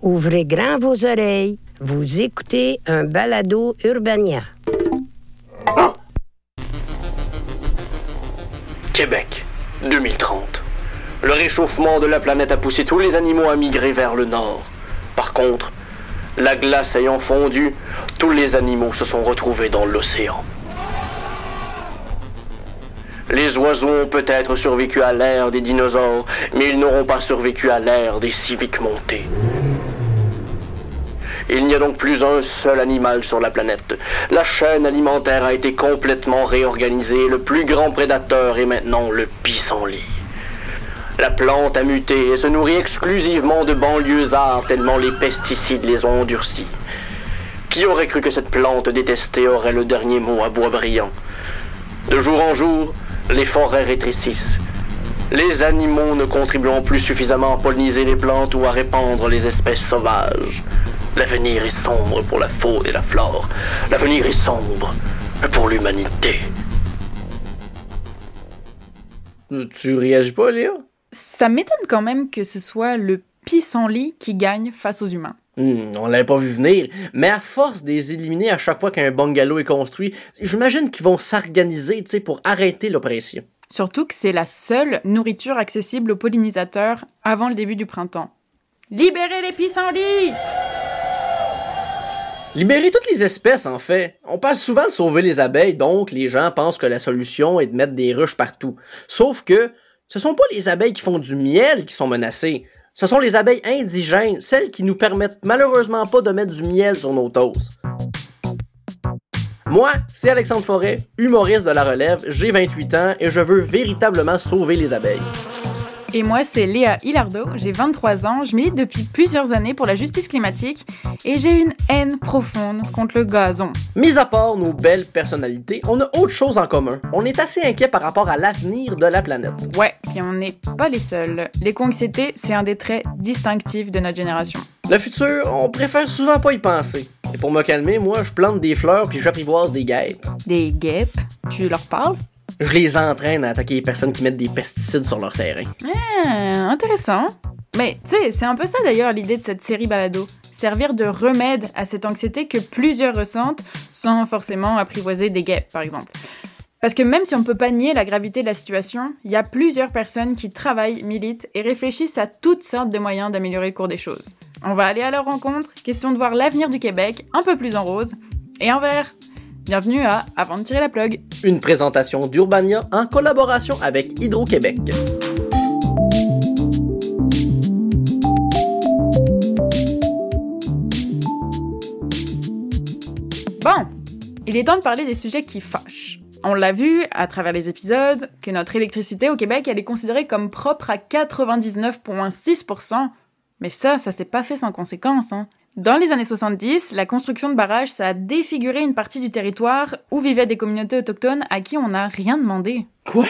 Ouvrez grand vos oreilles. Vous écoutez un balado Urbania. Québec, 2030. Le réchauffement de la planète a poussé tous les animaux à migrer vers le nord. Par contre, la glace ayant fondu, tous les animaux se sont retrouvés dans l'océan. Les oiseaux ont peut-être survécu à l'ère des dinosaures, mais ils n'auront pas survécu à l'ère des civiques montés. Il n'y a donc plus un seul animal sur la planète. La chaîne alimentaire a été complètement réorganisée. Le plus grand prédateur est maintenant le pissenlit. La plante a muté et se nourrit exclusivement de banlieusards tellement les pesticides les ont endurcis. Qui aurait cru que cette plante détestée aurait le dernier mot à Boisbriand De jour en jour, les forêts rétrécissent. Les animaux ne contribuant plus suffisamment à polliniser les plantes ou à répandre les espèces sauvages. L'avenir est sombre pour la faune et la flore. L'avenir est sombre pour l'humanité. Tu réagis pas, Léa? Ça m'étonne quand même que ce soit le pissenlit qui gagne face aux humains. Hmm, on l'avait pas vu venir, mais à force de les éliminer à chaque fois qu'un bungalow est construit, j'imagine qu'ils vont s'organiser, tu sais, pour arrêter l'oppression. Surtout que c'est la seule nourriture accessible aux pollinisateurs avant le début du printemps. Libérez les pissenlits Libérer toutes les espèces, en fait. On parle souvent de sauver les abeilles, donc les gens pensent que la solution est de mettre des ruches partout. Sauf que ce sont pas les abeilles qui font du miel qui sont menacées. Ce sont les abeilles indigènes, celles qui nous permettent malheureusement pas de mettre du miel sur nos toasts. Moi, c'est Alexandre Forêt, humoriste de la relève, j'ai 28 ans et je veux véritablement sauver les abeilles. Et moi, c'est Léa Hilardo, j'ai 23 ans, je milite depuis plusieurs années pour la justice climatique et j'ai une haine profonde contre le gazon. Mis à part nos belles personnalités, on a autre chose en commun. On est assez inquiet par rapport à l'avenir de la planète. Ouais, puis on n'est pas les seuls. L'éco-anxiété, c'est un des traits distinctifs de notre génération. Le futur, on préfère souvent pas y penser. Et pour me calmer, moi, je plante des fleurs puis j'apprivoise des guêpes. Des guêpes? Tu leur parles? Je les entraîne à attaquer les personnes qui mettent des pesticides sur leur terrain. Ah, intéressant. Mais tu sais, c'est un peu ça d'ailleurs l'idée de cette série balado. Servir de remède à cette anxiété que plusieurs ressentent sans forcément apprivoiser des guêpes, par exemple. Parce que même si on peut pas nier la gravité de la situation, il y a plusieurs personnes qui travaillent, militent et réfléchissent à toutes sortes de moyens d'améliorer le cours des choses. On va aller à leur rencontre, question de voir l'avenir du Québec un peu plus en rose et en vert. Bienvenue à Avant de tirer la plug. Une présentation d'Urbania en collaboration avec Hydro-Québec. Bon, il est temps de parler des sujets qui fâchent. On l'a vu à travers les épisodes que notre électricité au Québec, elle est considérée comme propre à 99,6%. Mais ça, ça s'est pas fait sans conséquence. Hein. Dans les années 70, la construction de barrages, ça a défiguré une partie du territoire où vivaient des communautés autochtones à qui on n'a rien demandé. Quoi?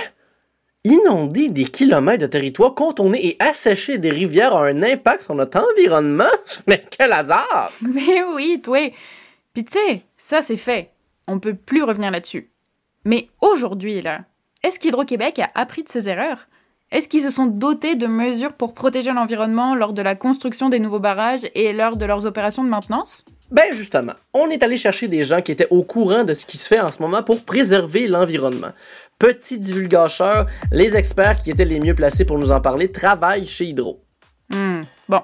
Inonder des kilomètres de territoire, contourner et assécher des rivières a un impact sur notre environnement? Mais quel hasard! Mais oui, toi! Puis tu sais, ça c'est fait. On peut plus revenir là-dessus. Mais aujourd'hui, là, est-ce qu'Hydro-Québec a appris de ses erreurs? Est-ce qu'ils se sont dotés de mesures pour protéger l'environnement lors de la construction des nouveaux barrages et lors de leurs opérations de maintenance? Ben justement, on est allé chercher des gens qui étaient au courant de ce qui se fait en ce moment pour préserver l'environnement. Petits divulgateurs, les experts qui étaient les mieux placés pour nous en parler travaillent chez Hydro. Hmm, Bon,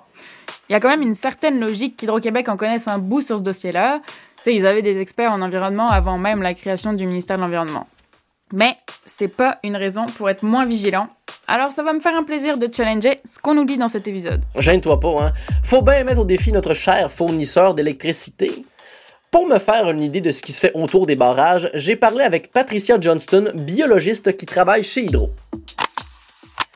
il y a quand même une certaine logique qu'Hydro-Québec en connaisse un bout sur ce dossier-là. Tu sais, ils avaient des experts en environnement avant même la création du ministère de l'Environnement. Mais c'est pas une raison pour être moins vigilant. Alors ça va me faire un plaisir de challenger ce qu'on nous dit dans cet épisode. Gêne-toi pas, hein. Faut bien mettre au défi notre cher fournisseur d'électricité. Pour me faire une idée de ce qui se fait autour des barrages, j'ai parlé avec Patricia Johnston, biologiste qui travaille chez Hydro.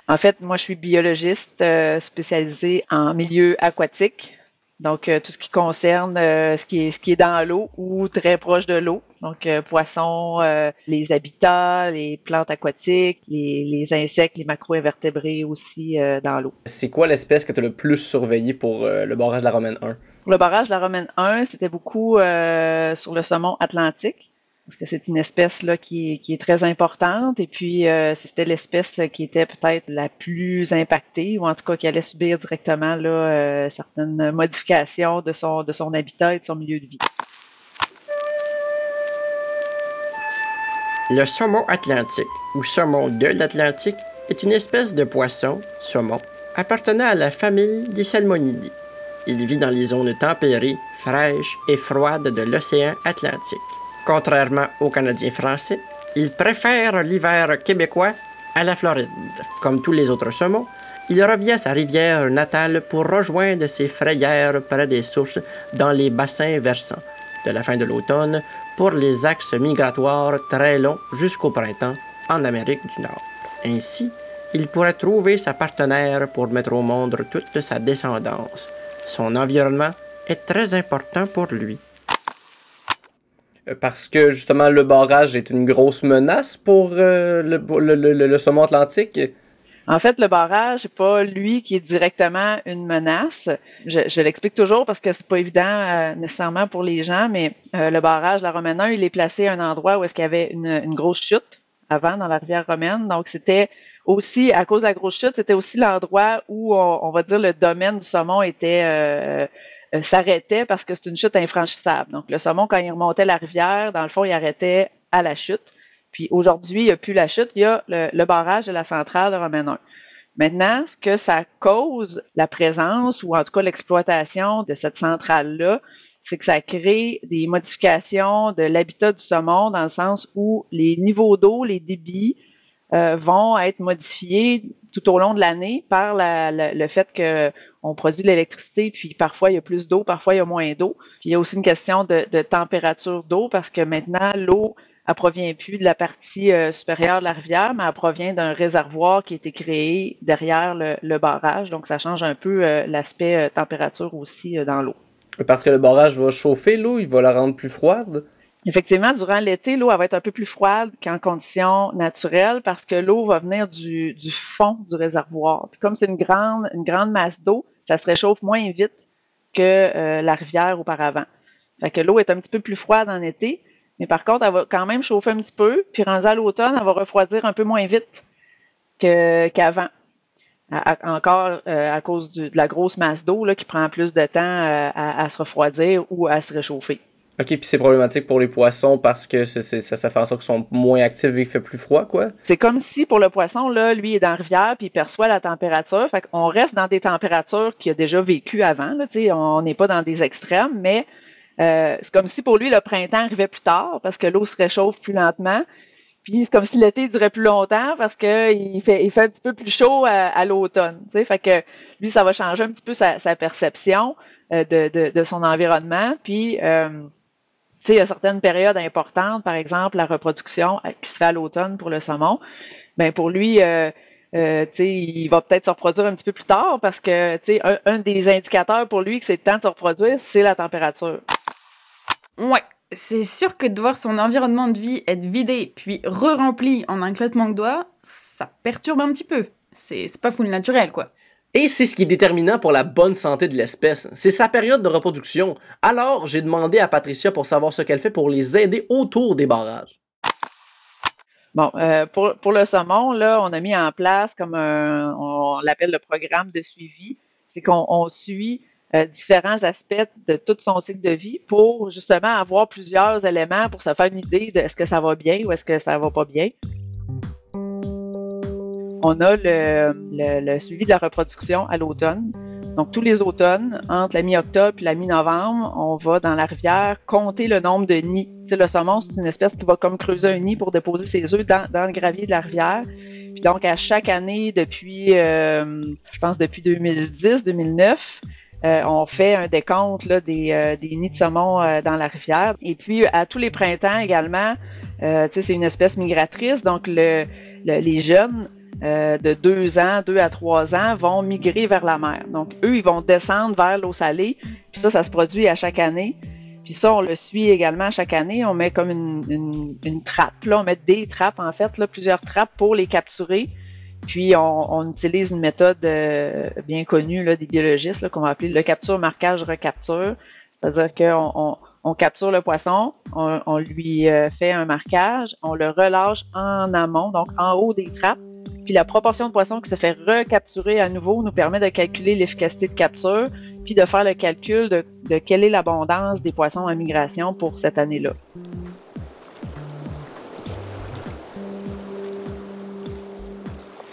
En fait, moi, je suis biologiste euh, spécialisée en milieu aquatique. Donc, euh, tout ce qui concerne euh, ce, qui est, ce qui est dans l'eau ou très proche de l'eau. Donc, euh, poissons, euh, les habitats, les plantes aquatiques, les, les insectes, les macro-invertébrés aussi euh, dans l'eau. C'est quoi l'espèce que tu as le plus surveillé pour euh, le barrage de la Romaine 1? Pour le barrage de la Romaine 1, c'était beaucoup euh, sur le saumon atlantique. Parce que c'est une espèce qui, est, très importante. Et puis, euh, c'était l'espèce qui était peut-être la plus impactée, ou en tout cas qui allait subir directement là, euh, certaines modifications de son, de son habitat et de son milieu de vie. Le saumon atlantique, ou saumon de l'Atlantique, est une espèce de poisson, saumon, appartenant à la famille des salmonidae. Il vit dans les zones tempérées, fraîches et froides de l'océan Atlantique. Contrairement aux Canadiens français, il préfère l'hiver québécois à la Floride. Comme tous les autres saumons, il revient à sa rivière natale pour rejoindre ses frayères près des sources dans les bassins versants de la fin de l'automne pour les axes migratoires très longs jusqu'au printemps en Amérique du Nord. Ainsi, il pourrait trouver sa partenaire pour mettre au monde toute sa descendance. Son environnement est très important pour lui. Euh, parce que justement le barrage est une grosse menace pour euh, le, le, saumon atlantique? En fait, le barrage, c'est pas lui qui est directement une menace. Je, l'explique toujours parce que c'est pas évident euh, nécessairement pour les gens, mais le barrage, la Romaine 1, il est placé à un endroit où est-ce qu'il y avait une, grosse chute avant dans la rivière romaine. Donc, c'était aussi, à cause de la grosse chute, c'était aussi l'endroit où, on, va dire, le domaine du saumon était euh, s'arrêtait parce que c'est une chute infranchissable. Donc, le saumon, quand il remontait la rivière, dans le fond, il arrêtait à la chute. Puis aujourd'hui, il n'y a plus la chute, il y a le, barrage de la centrale de Romaine 1. Maintenant, ce que ça cause, la présence ou en tout cas l'exploitation de cette centrale-là, c'est que ça crée des modifications de l'habitat du saumon dans le sens où les niveaux d'eau, les débits euh, vont être modifiés tout au long de l'année par le fait qu'on produit de l'électricité, puis parfois il y a plus d'eau, parfois il y a moins d'eau. Il y a aussi une question de, température d'eau parce que maintenant l'eau elle provient plus de la partie euh, supérieure de la rivière, mais elle provient d'un réservoir qui a été créé derrière le, barrage. Donc ça change un peu euh, l'aspect température aussi dans l'eau. Parce que le barrage va chauffer l'eau, il va la rendre plus froide? Effectivement, durant l'été, l'eau va être un peu plus froide qu'en conditions naturelles parce que l'eau va venir du, fond du réservoir. Puis comme c'est une grande, masse d'eau, ça se réchauffe moins vite que euh, la rivière auparavant. Fait que l'eau est un petit peu plus froide en été, mais par contre, elle va quand même chauffer un petit peu, puis rendue l'automne, elle va refroidir un peu moins vite qu'avant. encore euh, à cause de la grosse masse d'eau qui prend plus de temps euh, à, se refroidir ou à se réchauffer. OK, puis c'est problématique pour les poissons parce que ça, ça fait en sorte qu'ils sont moins actifs et il fait plus froid, quoi? C'est comme si pour le poisson, là, lui est dans la rivière puis il perçoit la température. Fait qu'on reste dans des températures qu'il a déjà vécues avant. Là, on n'est pas dans des extrêmes, mais euh, c'est comme si pour lui, le printemps arrivait plus tard parce que l'eau se réchauffe plus lentement. Puis c'est comme si l'été durait plus longtemps parce qu'il fait, il fait un petit peu plus chaud à, l'automne. Fait que lui, ça va changer un petit peu sa, perception euh, de, son environnement. Puis euh, il y a certaines périodes importantes, par exemple la reproduction euh, qui se fait à l'automne pour le saumon. Ben pour lui, euh, euh, il va peut-être se reproduire un petit peu plus tard parce que un, un des indicateurs pour lui que c'est le temps de se reproduire, c'est la température. Ouais, c'est sûr que de voir son environnement de vie être vidé puis re-rempli en un claquement de doigts, ça perturbe un petit peu. C'est pas full naturel, quoi. Et c'est ce qui est déterminant pour la bonne santé de l'espèce. C'est sa période de reproduction. Alors, j'ai demandé à Patricia pour savoir ce qu'elle fait pour les aider autour des barrages. Bon, euh, pour, le saumon, là, on a mis en place comme on l'appelle le programme de suivi. C'est qu'on suit euh, différents aspects de tout son cycle de vie pour justement avoir plusieurs éléments pour se faire une idée de est-ce que ça va bien ou est-ce que ça va pas bien. On a le, suivi de la reproduction à l'automne. Donc, tous les automnes, entre la mi-octobre et la mi-novembre, on va dans la rivière compter le nombre de nids. le saumon, c'est une espèce qui va comme creuser un nid pour déposer ses œufs dans, le gravier de la rivière. Puis donc, à chaque année, depuis, euh, je pense, depuis 2010-2009, euh, on fait un décompte des, euh, des, nids de saumon dans la rivière. Et puis, à tous les printemps également, c'est une espèce migratrice, donc le, les jeunes euh, de deux ans, deux à trois ans, vont migrer vers la mer. Donc, eux, ils vont descendre vers l'eau salée. Puis ça, ça se produit à chaque année. Puis ça, on le suit également chaque année. On met comme une, trappe. Là. On met des trappes, en fait, plusieurs trappes pour les capturer. Puis on, utilise une méthode euh, bien connue là, des biologistes qu'on va appeler le capture, marquage, recapture. C'est-à-dire qu'on On capture le poisson, on, on lui euh, fait un marquage, on le relâche en amont, donc en haut des trappes. Puis la proportion de poissons qui se fait recapturer à nouveau nous permet de calculer l'efficacité de capture, puis de faire le calcul de, quelle est l'abondance des poissons en migration pour cette année-là.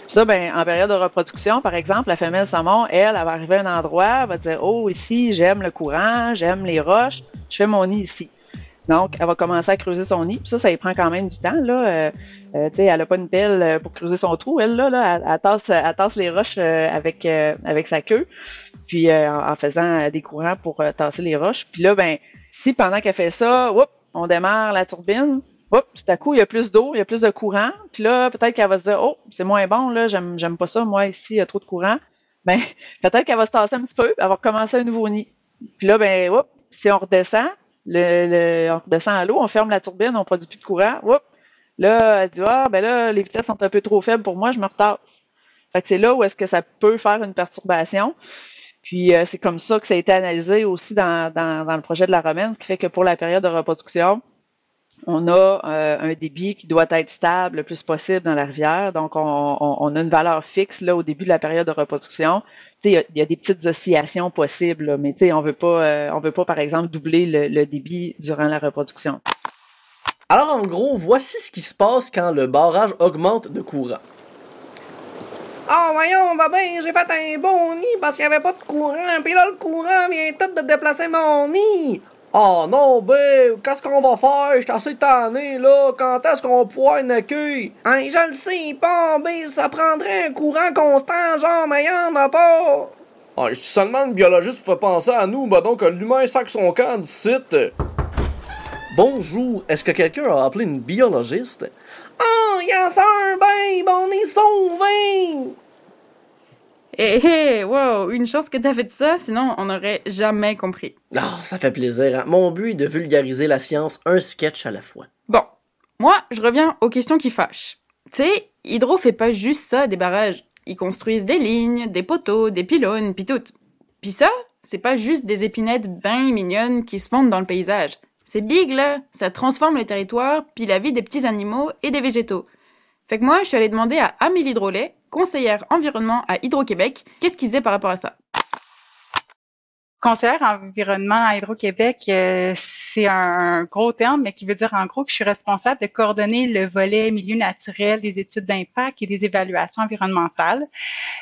Ça, ben, en période de reproduction, par exemple, la femelle saumon, elle, elle va arriver à un endroit, elle va dire Oh, ici, j'aime le courant, j'aime les roches, je fais mon nid ici. Donc, elle va commencer à creuser son nid. Puis ça, ça lui prend quand même du temps. Là. Euh, euh, elle n'a pas une pelle euh, pour creuser son trou. Elle, là, là elle, tasse, elle tasse les roches avec, avec sa queue, puis en faisant des courants pour tasser les roches. Puis là, ben, si pendant qu'elle fait ça, whoop, on démarre la turbine, Oups, tout à coup, il y a plus d'eau, il y a plus de courant. Puis là, peut-être qu'elle va se dire, oh, c'est moins bon, là, j'aime, j'aime pas ça, moi, ici, il y a trop de courant. Ben, peut-être qu'elle va se tasser un petit peu, elle va recommencer un nouveau nid. Puis là, ben, oups, si on redescend, le, le, on redescend à l'eau, on ferme la turbine, on produit plus de courant. Oups, là, elle dit, ah, ben là, les vitesses sont un peu trop faibles pour moi, je me retasse. Fait que c'est là où est-ce que ça peut faire une perturbation. Puis euh, c'est comme ça que ça a été analysé aussi dans, dans, dans le projet de la Romaine, ce qui fait que pour la période de reproduction, on a euh, un débit qui doit être stable le plus possible dans la rivière. Donc, on, on, on a une valeur fixe là au début de la période de reproduction. Il y, y, a des petites oscillations possibles, là, mais on veut pas, euh, on veut pas par exemple doubler le, le, débit durant la reproduction. Alors, en gros, voici ce qui se passe quand le barrage augmente de courant. Oh, voyons, va bien, j'ai fait un bon nid parce qu'il n'y avait pas de courant. Puis là, le courant vient tout de déplacer mon nid. Oh non, ben, qu'est-ce qu'on va faire? J'suis assez tanné, là. Quand est-ce qu'on va pouvoir une accueil? Hein, je le sais pas, ben, ça prendrait un courant constant, genre, mais y'en a pas. Ah, je suis seulement une biologiste pour faire penser à nous, bah donc l'humain sac son camp du site. Bonjour, est-ce que quelqu'un a appelé une biologiste? Oh, yes sir, babe, on est sauvés! Hé, hey, hey, wow, une chance que t'as fait ça, sinon on n'aurait jamais compris. Ah, oh, ça fait plaisir. Hein? Mon but est de vulgariser la science un sketch à la fois. Bon, moi, je reviens aux questions qui fâchent. Tu sais, Hydro fait pas juste ça des barrages. Ils construisent des lignes, des poteaux, des pylônes, pis tout. Pis ça, c'est pas juste des épinettes bien mignonnes qui se fondent dans le paysage. C'est big, là. Ça transforme le territoire, puis la vie des petits animaux et des végétaux. Fait que moi, je suis allée demander à Amélie Drolet, conseillère environnement à Hydro-Québec, qu'est-ce qu'il faisait par rapport à ça? Conseillère environnement à Hydro-Québec, euh, c'est un gros terme, mais qui veut dire en gros que je suis responsable de coordonner le volet milieu naturel des études d'impact et des évaluations environnementales.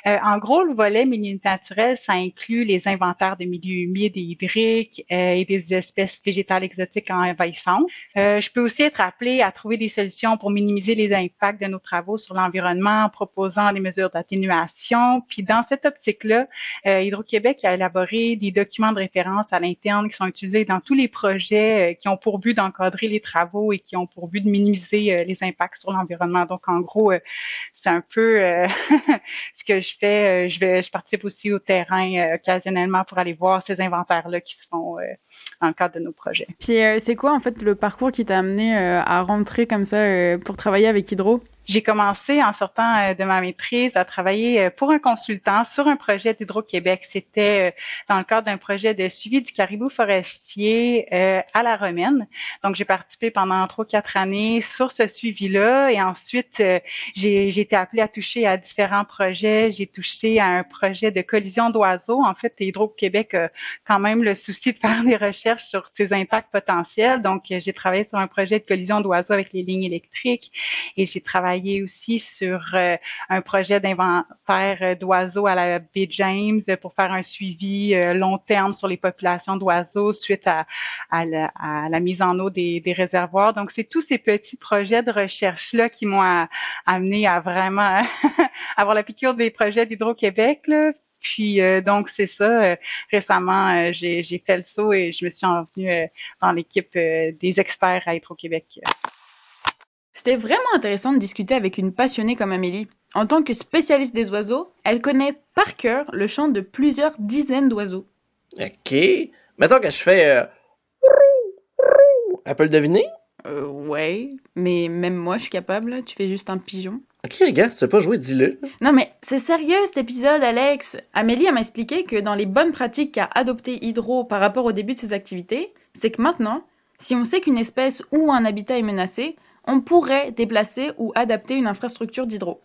Euh, en gros, le volet milieu naturel, ça inclut les inventaires de milieux humides et hydriques euh, et des espèces végétales exotiques envahissantes. Je peux aussi être appelée à trouver des solutions pour minimiser les impacts de nos travaux sur l'environnement en proposant des mesures d'atténuation. Puis dans cette optique-là, Hydro-Québec a élaboré des documents de référence à l'interne qui sont utilisés dans tous les projets euh, qui ont pour but d'encadrer les travaux et qui ont pour but de minimiser euh, les impacts sur l'environnement. Donc, en gros, euh, c'est un peu ce que je fais. Je je participe aussi au terrain occasionnellement pour aller voir ces inventaires-là qui se font dans le cadre de nos projets. Puis, c'est quoi en fait le parcours qui t'a amené à rentrer comme ça pour travailler avec Hydro? J'ai commencé en sortant euh, de ma maîtrise à travailler euh, pour un consultant sur un projet d'Hydro-Québec. C'était euh, dans le cadre d'un projet de suivi du caribou forestier à la Romaine. Donc, j'ai participé pendant trois, quatre années sur ce suivi-là et ensuite, j'ai été appelée à toucher à différents projets. J'ai touché à un projet de collision d'oiseaux. En fait, Hydro-Québec a quand même le souci de faire des recherches sur ses impacts potentiels. Donc, j'ai travaillé sur un projet de collision d'oiseaux avec les lignes électriques et j'ai travaillé travaillé aussi sur euh, un projet d'inventaire d'oiseaux à la baie James pour faire un suivi euh, long terme sur les populations d'oiseaux suite à, la, mise en eau des, réservoirs. Donc, c'est tous ces petits projets de recherche-là qui m'ont amené à vraiment avoir la piqûre des projets d'Hydro-Québec. Puis euh, donc c'est ça. Euh, récemment, euh, j'ai fait le saut et je me suis envenue dans l'équipe des experts à Hydro-Québec. C'était vraiment intéressant de discuter avec une passionnée comme Amélie. En tant que spécialiste des oiseaux, elle connaît par cœur le chant de plusieurs dizaines d'oiseaux. Ok. Mettons que je fais. Euh... Elle peut le deviner? Euh, ouais. Mais même moi, je suis capable. Tu fais juste un pigeon. Ok, regarde, tu sais pas jouer, dis-le. Non, mais c'est sérieux cet épisode, Alex. Amélie m'a expliqué que dans les bonnes pratiques qu'a adopté Hydro par rapport au début de ses activités, c'est que maintenant, si on sait qu'une espèce ou un habitat est menacé, on pourrait déplacer ou adapter une infrastructure d'hydro.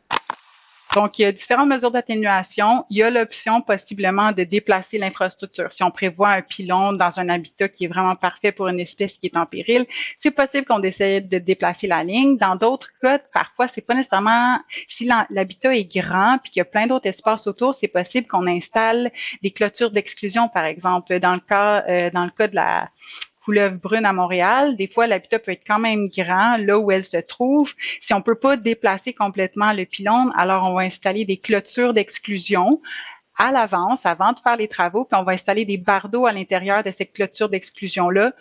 Donc, il y a différentes mesures d'atténuation. Il y a l'option possiblement de déplacer l'infrastructure. Si on prévoit un pylône dans un habitat qui est vraiment parfait pour une espèce qui est en péril, c'est possible qu'on essaie de déplacer la ligne. Dans d'autres cas, parfois, c'est pas nécessairement, si l'habitat est grand puis qu'il y a plein d'autres espaces autour, c'est possible qu'on installe des clôtures d'exclusion, par exemple. Dans le cas, euh, dans le cas de la, couleuvre brune à Montréal. Des fois, l'habitat peut être quand même grand là où elle se trouve. Si on peut pas déplacer complètement le pylône, alors on va installer des clôtures d'exclusion à l'avance, avant de faire les travaux, puis on va installer des bardeaux à l'intérieur de cette clôture d'exclusion-là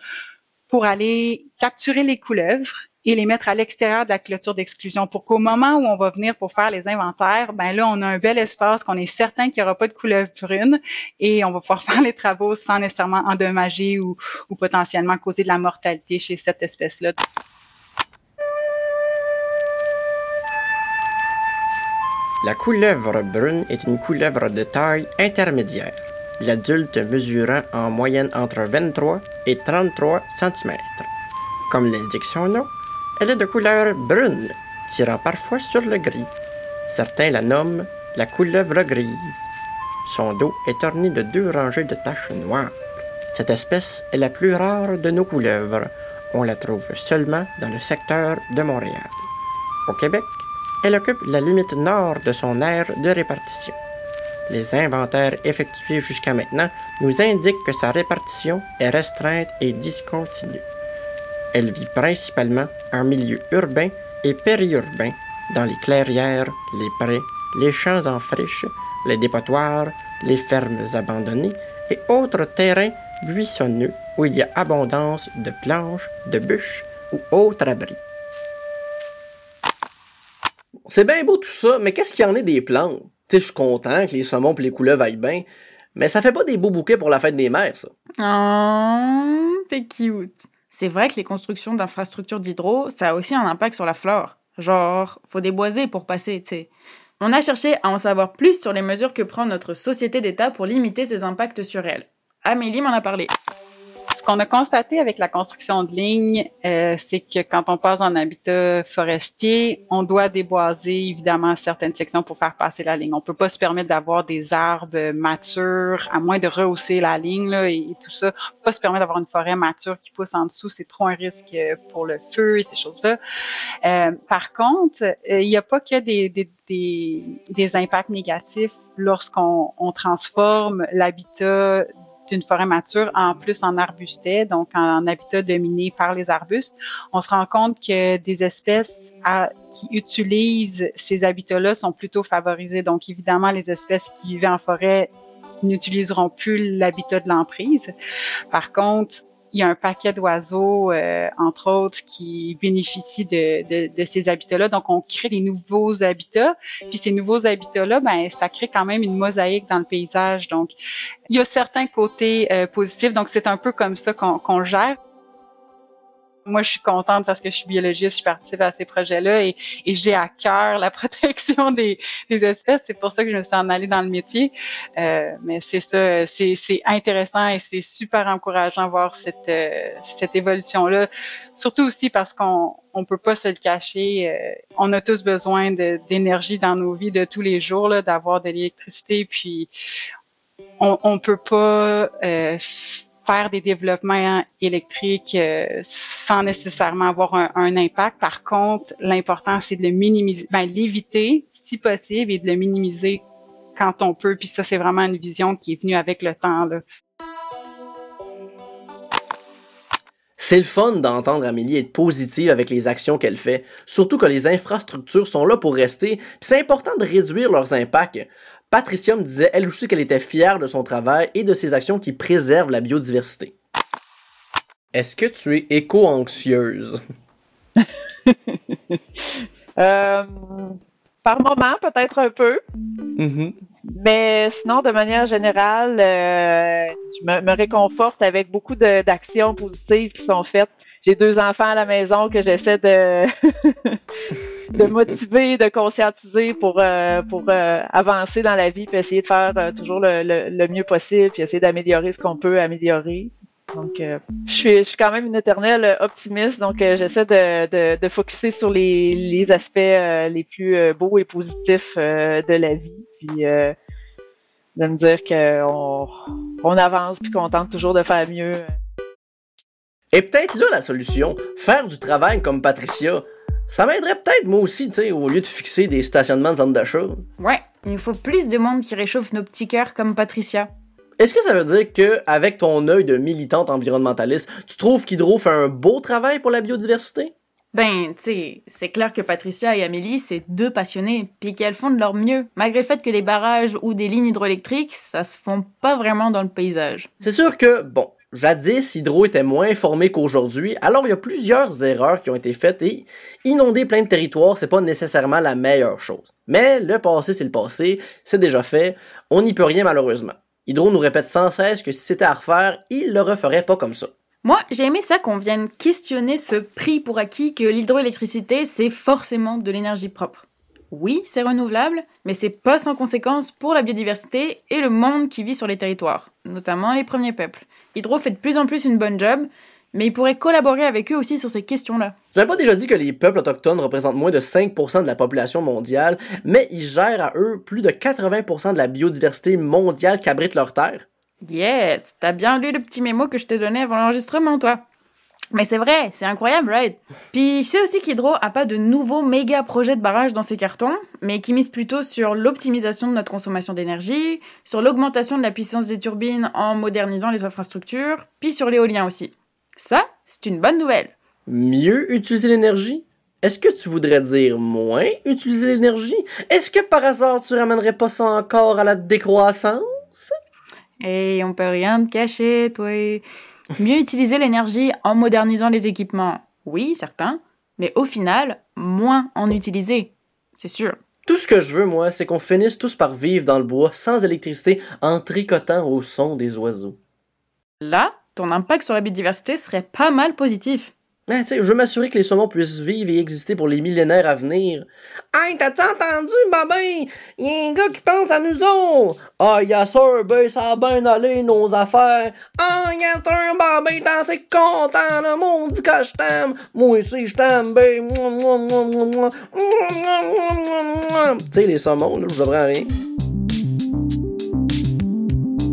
pour aller capturer les couleuvres et les mettre à l'extérieur de la clôture d'exclusion pour qu'au moment où on va venir pour faire les inventaires, ben là, on a un bel espace qu'on est certain qu'il n'y aura pas de couleuvre brune et on va pouvoir faire les travaux sans nécessairement endommager ou, ou potentiellement causer de la mortalité chez cette espèce-là. La couleuvre brune est une couleuvre de taille intermédiaire, l'adulte mesurant en moyenne entre 23 et 33 cm. Comme l'indique son nom, elle est de couleur brune, tirant parfois sur le gris. Certains la nomment la couleuvre grise. Son dos est orné de deux rangées de taches noires. Cette espèce est la plus rare de nos couleuvres. On la trouve seulement dans le secteur de Montréal. Au Québec, elle occupe la limite nord de son aire de répartition. Les inventaires effectués jusqu'à maintenant nous indiquent que sa répartition est restreinte et discontinue. Elle vit principalement en milieu urbain et périurbain, dans les clairières, les prés, les champs en friche, les dépotoirs, les fermes abandonnées et autres terrains buissonneux où il y a abondance de planches, de bûches ou autres abris. C'est bien beau tout ça, mais qu'est-ce qu'il y en est des plantes? Tu sais, je suis content que les saumons et les couleuvres aillent bien, mais ça fait pas des beaux bouquets pour la fête des mères, ça. Oh, c'est cute. C'est vrai que les constructions d'infrastructures d'hydro, ça a aussi un impact sur la flore. Genre, faut déboiser pour passer, tu sais. On a cherché à en savoir plus sur les mesures que prend notre société d'État pour limiter ces impacts sur elle. Amélie m'en a parlé qu'on a constaté avec la construction de lignes, euh, c'est que quand on passe en habitat forestier, on doit déboiser évidemment certaines sections pour faire passer la ligne. On peut pas se permettre d'avoir des arbres matures, à moins de rehausser la ligne et, tout ça. On peut pas se permettre d'avoir une forêt mature qui pousse en dessous. C'est trop un risque pour le feu et ces choses-là. Euh, par contre, euh, il n'y a pas que des, impacts négatifs lorsqu'on on transforme l'habitat d'une forêt mature en plus en arbustet, donc en, habitat dominé par les arbustes, on se rend compte que des espèces qui utilisent ces habitats-là sont plutôt favorisées. Donc évidemment, les espèces qui vivent en forêt n'utiliseront plus l'habitat de l'emprise. Par contre, il y a un paquet d'oiseaux, euh, entre autres, qui bénéficient de, ces habitats-là. Donc, on crée des nouveaux habitats. Puis ces nouveaux habitats-là, ben, ça crée quand même une mosaïque dans le paysage. Donc, il y a certains côtés euh, positifs. Donc, c'est un peu comme ça qu'on gère. Moi, je suis contente parce que je suis biologiste, je participe à ces projets-là et, j'ai à cœur la protection des, espèces. C'est pour ça que je me suis en allée dans le métier. Euh, mais c'est ça, c'est intéressant et c'est super encourageant de voir cette, euh, cette évolution-là. Surtout aussi parce qu'on on peut pas se le cacher. Euh, on a tous besoin d'énergie dans nos vies de tous les jours, d'avoir de l'électricité. Puis on, on peut pas faire des développements électriques euh, sans nécessairement avoir un, impact. Par contre, l'important, c'est de ben, l'éviter si possible et de le minimiser quand on peut. Puis ça, c'est vraiment une vision qui est venue avec le temps. Là. C'est le fun d'entendre Amélie être positive avec les actions qu'elle fait, surtout que les infrastructures sont là pour rester, c'est important de réduire leurs impacts. Patricia me disait elle aussi qu'elle était fière de son travail et de ses actions qui préservent la biodiversité. Est-ce que tu es éco-anxieuse? Euh, par moment, peut-être un peu. Mm-hmm. Mais sinon, de manière générale, euh, je me, réconforte avec beaucoup d'actions positives qui sont faites. J'ai deux enfants à la maison que j'essaie de de motiver, de conscientiser pour, euh, pour euh, avancer dans la vie, puis essayer de faire toujours le, le, mieux possible, puis essayer d'améliorer ce qu'on peut améliorer. Donc, euh, je, suis, je suis quand même une éternelle optimiste, donc euh, j'essaie de, de, de focuser sur les, les aspects euh, les plus euh, beaux et positifs euh, de la vie, puis euh, de me dire qu'on on avance puis qu'on tente toujours de faire mieux. Et peut-être là la solution, faire du travail comme Patricia. Ça m'aiderait peut-être moi aussi, tu sais, au lieu de fixer des stationnements de zone d'achat. Ouais, il nous faut plus de monde qui réchauffe nos petits cœurs comme Patricia. Est-ce que ça veut dire que, avec ton œil de militante environnementaliste, tu trouves qu'Hydro fait un beau travail pour la biodiversité? Ben, tu sais, c'est clair que Patricia et Amélie, c'est deux passionnés, puis qu'elles font de leur mieux, malgré le fait que des barrages ou des lignes hydroélectriques, ça se font pas vraiment dans le paysage. C'est sûr que, bon, jadis, Hydro était moins informé qu'aujourd'hui, alors il y a plusieurs erreurs qui ont été faites et inonder plein de territoires, c'est pas nécessairement la meilleure chose. Mais le passé, c'est le passé, c'est déjà fait, on n'y peut rien malheureusement. Hydro nous répète sans cesse que si c'était à refaire, il le referait pas comme ça. Moi, j'ai aimé ça qu'on vienne questionner ce prix pour acquis que l'hydroélectricité, c'est forcément de l'énergie propre. Oui, c'est renouvelable, mais c'est pas sans conséquence pour la biodiversité et le monde qui vit sur les territoires, notamment les premiers peuples. Hydro fait de plus en plus une bonne job, mais il pourrait collaborer avec eux aussi sur ces questions-là. Tu m'as pas déjà dit que les peuples autochtones représentent moins de 5% de la population mondiale, mais ils gèrent à eux plus de 80% de la biodiversité mondiale qu'abrite leur terre? Yes, t'as bien lu le petit mémo que je t'ai donné avant l'enregistrement, toi. Mais c'est vrai, c'est incroyable, right? Puis je sais aussi qu'Hydro a pas de nouveaux méga projets de barrage dans ses cartons, mais qui mise plutôt sur l'optimisation de notre consommation d'énergie, sur l'augmentation de la puissance des turbines en modernisant les infrastructures, puis sur l'éolien aussi. Ça, c'est une bonne nouvelle. Mieux utiliser l'énergie? Est-ce que tu voudrais dire moins utiliser l'énergie? Est-ce que par hasard tu ramènerais pas ça encore à la décroissance? Et on peut rien te cacher, toi. Mieux utiliser l'énergie en modernisant les équipements. Oui, certains. Mais au final, moins en utiliser. C'est sûr. Tout ce que je veux, moi, c'est qu'on finisse tous par vivre dans le bois sans électricité en tricotant au son des oiseaux. Là, ton impact sur la biodiversité serait pas mal positif. Sais, je veux m'assurer que les saumons puissent vivre et exister pour les millénaires à venir. Hey, t'as-tu entendu, Babin? Y a un gars qui pense à nous autres. Ah, ça, ben, ça a bien allé, nos affaires. Ah, y'a un Babin, t'en c'est content, là. Mon dit que je t'aime. Moi aussi, je t'aime, ben. Tu sais, les saumons, là, je apprends rien.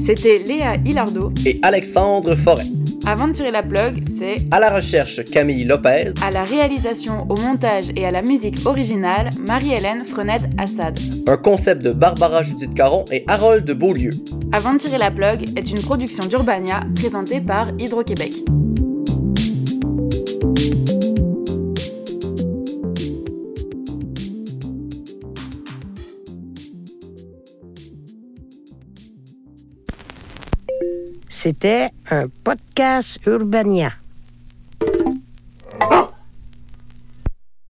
C'était Léa Hilardo. Et Alexandre Forêt. Avant de tirer la plug, c'est À la recherche, Camille Lopez. à la réalisation, au montage et à la musique originale, Marie-Hélène Frenette Assad. Un concept de Barbara Judith Caron et Harold de Beaulieu. Avant de tirer la plug est une production d'Urbania présentée par Hydro-Québec. C'était un podcast Urbania.